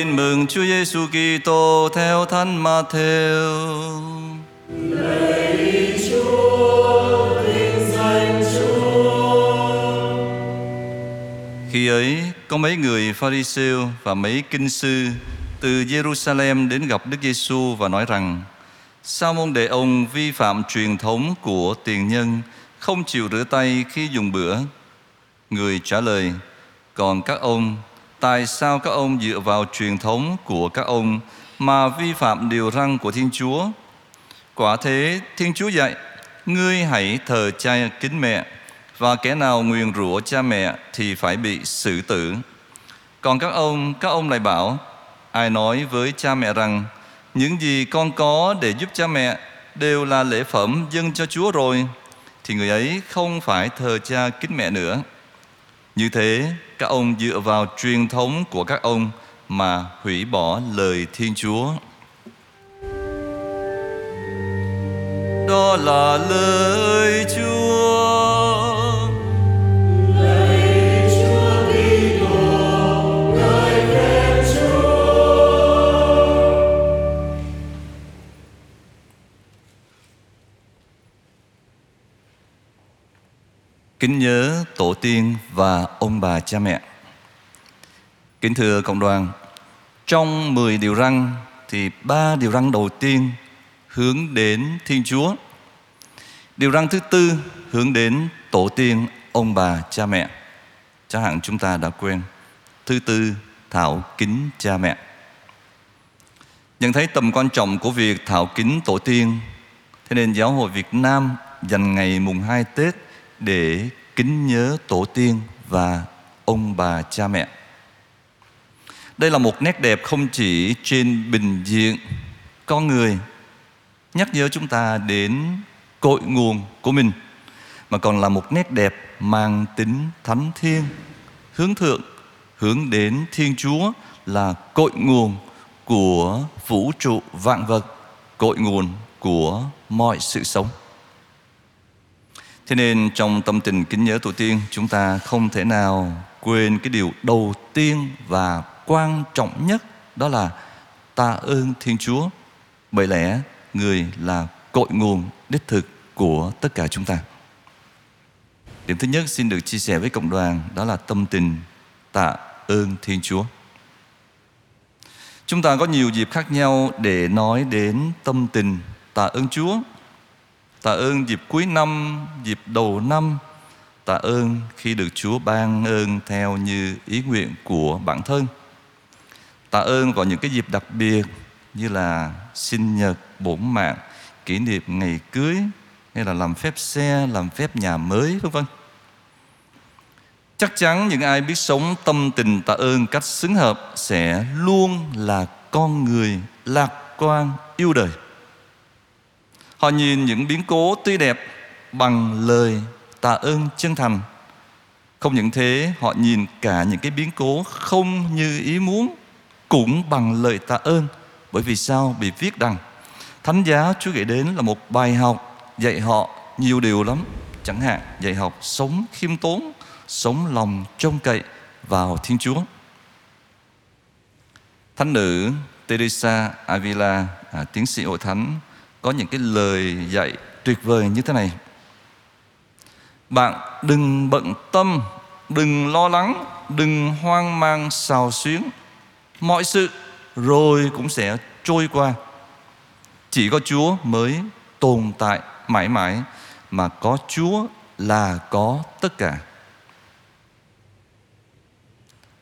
Tin mừng Chúa Giêsu Kitô theo Thánh Matthew. Khi ấy, có mấy người Pharisêu và mấy kinh sư từ Jerusalem đến gặp Đức Giêsu và nói rằng: Sao môn đệ ông vi phạm truyền thống của tiền nhân, không chịu rửa tay khi dùng bữa? Người trả lời: Còn các ông, tại sao các ông dựa vào truyền thống của các ông mà vi phạm điều răn của Thiên Chúa? Quả thế, Thiên Chúa dạy: Ngươi hãy thờ cha kính mẹ và kẻ nào nguyền rủa cha mẹ thì phải bị xử tử. Còn các ông, các ông lại bảo, ai nói với cha mẹ rằng những gì con có để giúp cha mẹ đều là lễ phẩm dâng cho Chúa rồi, thì người ấy không phải thờ cha kính mẹ nữa. Như thế, các ông dựa vào truyền thống của các ông mà hủy bỏ lời Thiên Chúa. Đó là lời Chúa. Kính nhớ tổ tiên và ông bà cha mẹ. Kính thưa cộng đoàn, trong 10 điều răn thì ba điều răn đầu tiên hướng đến Thiên Chúa. Điều răn thứ tư hướng đến tổ tiên, ông bà, cha mẹ. Chắc hẳn chúng ta đã quen. Thứ tư, thảo kính cha mẹ. Nhận thấy tầm quan trọng của việc thảo kính tổ tiên, thế nên Giáo hội Việt Nam dành ngày mùng 2 Tết để kính nhớ tổ tiên và ông bà cha mẹ. Đây là một nét đẹp không chỉ trên bình diện con người nhắc nhớ chúng ta đến cội nguồn của mình mà còn là một nét đẹp mang tính thánh thiêng hướng thượng hướng đến Thiên Chúa là cội nguồn của vũ trụ vạn vật, cội nguồn của mọi sự sống. Thế nên trong tâm tình kính nhớ tổ tiên, Chúng ta không thể nào quên cái điều đầu tiên và quan trọng nhất, Đó là ta ơn Thiên Chúa. Bởi lẽ người là cội nguồn, đích thực của tất cả chúng ta. Điểm thứ nhất xin được chia sẻ với cộng đoàn, Đó là tâm tình tạ ơn Thiên Chúa. Chúng ta có nhiều dịp khác nhau để nói đến tâm tình tạ ơn Chúa. Tạ ơn dịp cuối năm, dịp đầu năm. Tạ ơn khi được Chúa ban ơn theo như ý nguyện của bản thân. Tạ ơn vào những cái dịp đặc biệt Như là sinh nhật, bổn mạng, kỷ niệm ngày cưới Hay là làm phép xe, làm phép nhà mới vân vân. Chắc chắn những ai biết sống tâm tình tạ ơn cách xứng hợp Sẽ luôn là con người lạc quan yêu đời. Họ nhìn những biến cố tươi đẹp bằng lời tạ ơn chân thành. Không những thế, họ nhìn cả những cái biến cố không như ý muốn cũng bằng lời tạ ơn. Bởi vì sao? Bị viết rằng Thánh giá Chúa gửi đến là một bài học dạy họ nhiều điều lắm. Chẳng hạn dạy học sống khiêm tốn, sống lòng trông cậy vào Thiên Chúa. Thánh nữ Teresa Avila, à, tiến sĩ hội thánh có những cái lời dạy tuyệt vời như thế này. Bạn đừng bận tâm, đừng lo lắng, đừng hoang mang, xào xuyến. Mọi sự rồi cũng sẽ trôi qua. Chỉ có chúa mới tồn tại mãi mãi, mà có chúa là có tất cả.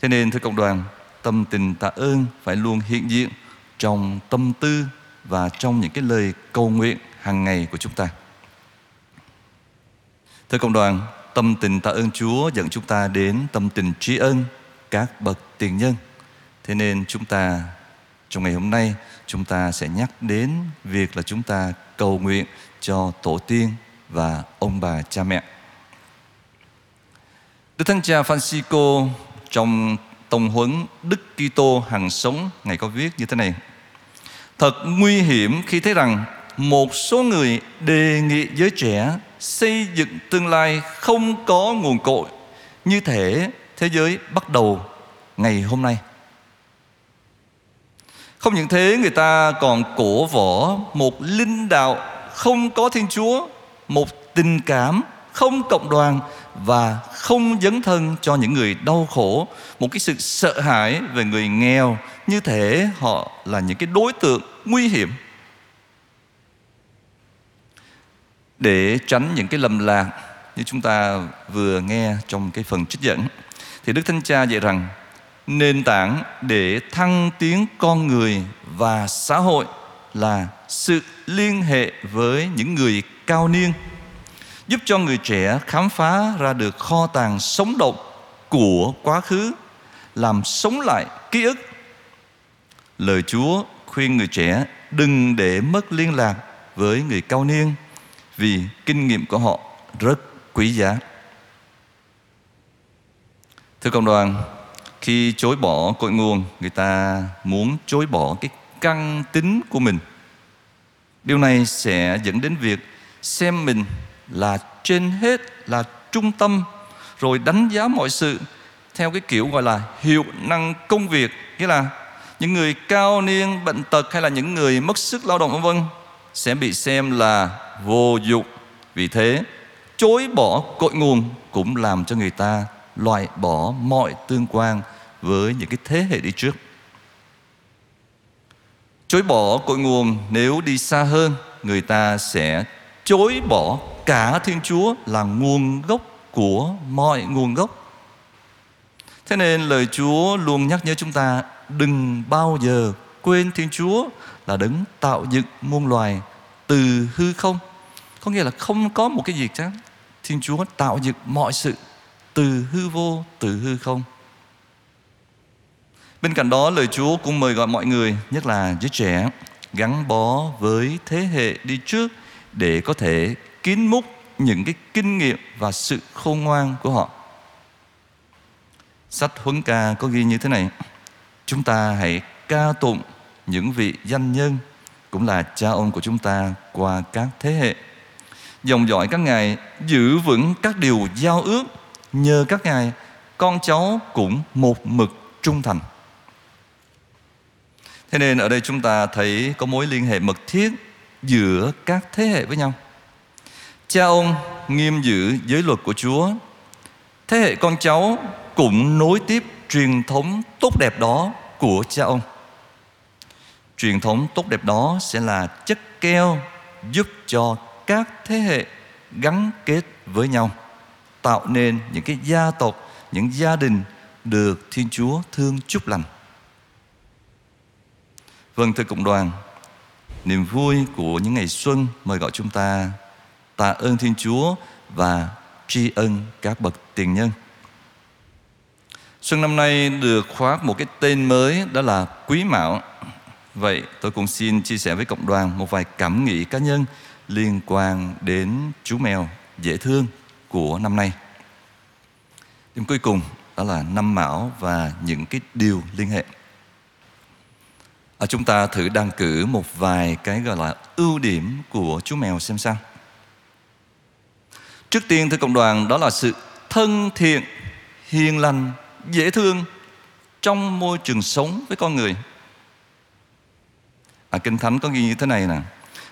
Thế nên, thưa cộng đoàn, tâm tình tạ ơn phải luôn hiện diện trong tâm tư và trong những cái lời cầu nguyện hàng ngày của chúng ta. Thưa cộng đoàn, tâm tình tạ ơn Chúa dẫn chúng ta đến tâm tình tri ân các bậc tiền nhân. Thế nên chúng ta trong ngày hôm nay chúng ta sẽ nhắc đến việc là chúng ta cầu nguyện cho tổ tiên và ông bà cha mẹ. Đức Thánh Cha Francisco trong tông huấn Đức Kitô hàng sống ngày có viết như thế này: Thật nguy hiểm khi thấy rằng một số người đề nghị giới trẻ xây dựng tương lai không có nguồn cội như thể thế giới bắt đầu ngày hôm nay. Không những thế người ta còn cổ võ một linh đạo không có Thiên Chúa, một tình cảm không cộng đoàn và không dấn thân cho những người đau khổ, một cái sự sợ hãi về người nghèo như thể họ là những cái đối tượng nguy hiểm. Để tránh những cái lầm lạc, như chúng ta vừa nghe trong cái phần trích dẫn, thì Đức Thánh Cha dạy rằng, nền tảng để thăng tiến con người và xã hội là sự liên hệ với những người cao niên, giúp cho người trẻ khám phá ra được kho tàng sống động của quá khứ, làm sống lại ký ức lời chúa khuyên người trẻ đừng để mất liên lạc với người cao niên, vì kinh nghiệm của họ rất quý giá. Thưa cộng đoàn, khi chối bỏ cội nguồn, người ta muốn chối bỏ cái căn tính của mình. Điều này sẽ dẫn đến việc xem mình là trên hết là trung tâm, rồi đánh giá mọi sự theo cái kiểu gọi là hiệu năng công việc, nghĩa là những người cao niên, bệnh tật hay là những người mất sức lao động, vân vân, sẽ bị xem là vô dụng vì thế, chối bỏ cội nguồn cũng làm cho người ta loại bỏ mọi tương quan với những cái thế hệ đi trước chối bỏ cội nguồn nếu đi xa hơn, người ta sẽ chối bỏ cả Thiên Chúa là nguồn gốc của mọi nguồn gốc. Thế nên lời Chúa luôn nhắc nhớ chúng ta đừng bao giờ quên Thiên Chúa là đấng tạo dựng muôn loài từ hư không. Có nghĩa là không có một cái gì chứ. Thiên Chúa tạo dựng mọi sự từ hư vô, từ hư không. Bên cạnh đó lời Chúa cũng mời gọi mọi người, nhất là giới trẻ, gắn bó với thế hệ đi trước để có thể kín múc những cái kinh nghiệm và sự khôn ngoan của họ. Sách huấn ca có ghi như thế này Chúng ta hãy ca tụng những vị danh nhân Cũng là cha ông của chúng ta qua các thế hệ. Dòng dõi các ngài giữ vững các điều giao ước. Nhờ các ngài, con cháu cũng một mực trung thành. Thế nên ở đây chúng ta thấy có mối liên hệ mật thiết giữa các thế hệ với nhau. Cha ông nghiêm giữ giới luật của Chúa. Thế hệ con cháu cũng nối tiếp truyền thống tốt đẹp đó của cha ông Truyền thống tốt đẹp đó sẽ là chất keo giúp cho các thế hệ gắn kết với nhau Tạo nên những cái gia tộc, những gia đình được Thiên Chúa thương chúc lành Vâng thưa cộng đoàn Niềm vui của những ngày xuân mời gọi chúng ta tạ ơn Thiên Chúa và tri ân các bậc tiền nhân. Xuân năm nay được khoác một cái tên mới đó là Quý Mão. Vậy tôi cũng xin chia sẻ với cộng đoàn một vài cảm nghĩ cá nhân liên quan đến chú mèo dễ thương của năm nay. Điểm cuối cùng đó là năm mão và những cái điều liên hệ. À, chúng ta thử đăng cử một vài cái gọi là ưu điểm của chú mèo xem sao. Trước tiên thưa cộng đoàn đó là sự thân thiện, hiền lành, dễ thương trong môi trường sống với con người. À, Kinh Thánh có ghi như thế này nè.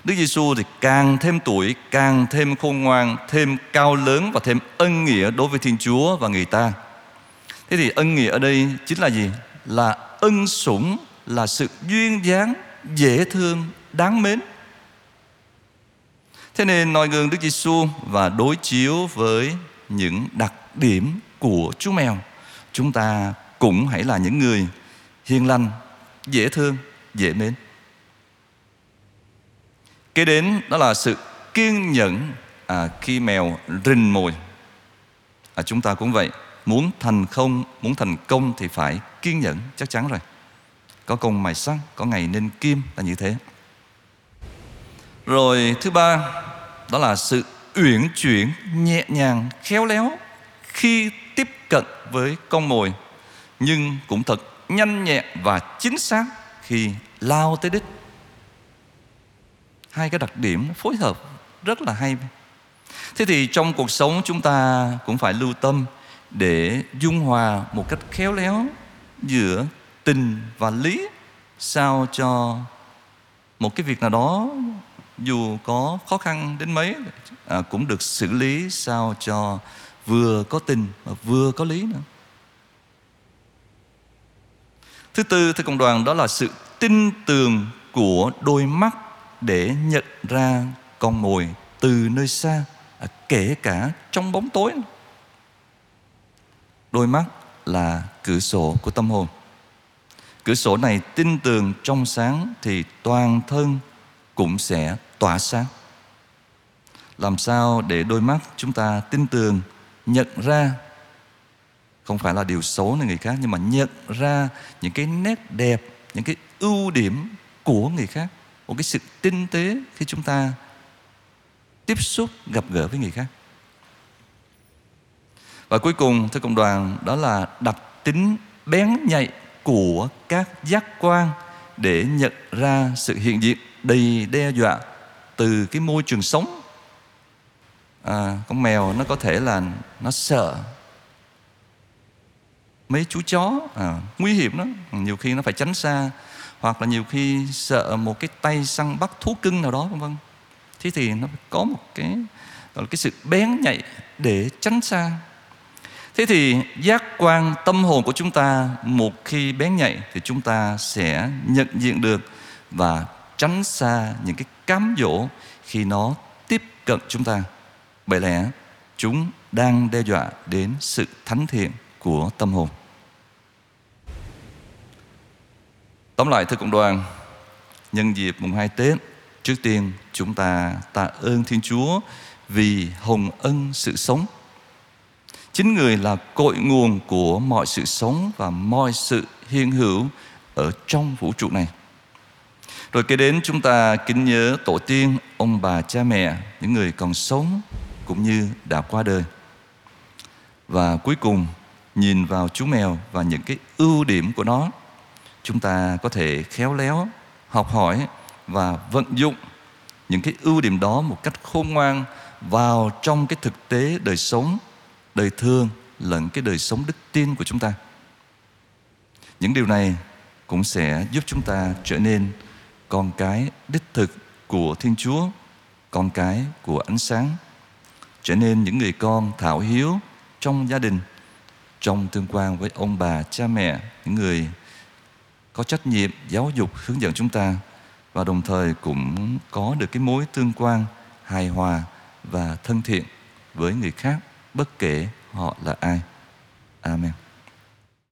Đức Giêsu thì càng thêm tuổi, càng thêm khôn ngoan, thêm cao lớn và thêm ân nghĩa đối với Thiên Chúa và người ta. Thế thì ân nghĩa ở đây chính là gì? Là ân sủng, là sự duyên dáng, dễ thương, đáng mến. Thế nên noi gương Đức Giêsu và đối chiếu với những đặc điểm của chú mèo, chúng ta cũng hãy là những người hiền lành, dễ thương, dễ mến. Kế đến đó là sự kiên nhẫn à, khi mèo rình mồi. À, chúng ta cũng vậy, muốn thành không, muốn thành công thì phải kiên nhẫn chắc chắn rồi. Có công mài sắt, có ngày nên kim là như thế. Rồi thứ ba đó là sự uyển chuyển nhẹ nhàng khéo léo khi tiếp cận với con mồi nhưng cũng thật nhanh nhẹn và chính xác khi lao tới đích. Hai cái đặc điểm phối hợp rất là hay. Thế thì trong cuộc sống chúng ta cũng phải lưu tâm để dung hòa một cách khéo léo giữa tình và lý sao cho một cái việc nào đó dù có khó khăn đến mấy à, cũng được xử lý sao cho vừa có tình mà vừa có lý nữa. Thứ tư thưa cộng đoàn đó là sự tin tưởng của đôi mắt để nhận ra con mồi từ nơi xa à, kể cả trong bóng tối. Đôi mắt là cửa sổ của tâm hồn. Cửa sổ này tin tưởng trong sáng thì toàn thân cũng sẽ tỏa sáng. Làm sao để đôi mắt chúng ta tin tưởng nhận ra. Không phải là điều xấu nơi người khác, nhưng mà nhận ra những cái nét đẹp, những cái ưu điểm của người khác, một cái sự tinh tế khi chúng ta tiếp xúc, gặp gỡ với người khác. Và cuối cùng, thưa cộng đoàn, đó là đặc tính bén nhạy của các giác quan để nhận ra sự hiện diện đầy đe dọa từ cái môi trường sống à, con mèo nó có thể là nó sợ. Mấy chú chó à, nguy hiểm lắm. Nhiều khi nó phải tránh xa hoặc là nhiều khi sợ một cái tay săn bắt thú cưng nào đó vân vân. Thế thì nó có một cái gọi là cái sự bén nhạy để tránh xa. Thế thì giác quan tâm hồn của chúng ta một khi bén nhạy thì chúng ta sẽ nhận diện được và tránh xa những cái cám dỗ khi nó tiếp cận chúng ta bởi lẽ chúng đang đe dọa đến sự thánh thiện của tâm hồn Tóm lại thưa cộng đoàn, nhân dịp mùng hai Tết, trước tiên chúng ta tạ ơn Thiên Chúa vì hồng ân sự sống. Chính người là cội nguồn của mọi sự sống và mọi sự hiện hữu ở trong vũ trụ này. Rồi kế đến chúng ta kính nhớ tổ tiên, ông bà, cha mẹ, những người còn sống cũng như đã qua đời. Và cuối cùng, nhìn vào chú mèo và những cái ưu điểm của nó, chúng ta có thể khéo léo học hỏi và vận dụng những cái ưu điểm đó một cách khôn ngoan vào trong cái thực tế đời sống, đời thương lẫn cái đời sống đức tin của chúng ta những điều này cũng sẽ giúp chúng ta trở nên con cái đích thực của thiên chúa, con cái của ánh sáng trở nên những người con thảo hiếu trong gia đình, trong tương quan với ông bà, cha mẹ, những người có trách nhiệm giáo dục, hướng dẫn chúng ta và đồng thời cũng có được cái mối tương quan hài hòa và thân thiện với người khác, bất kể họ là ai. Amen.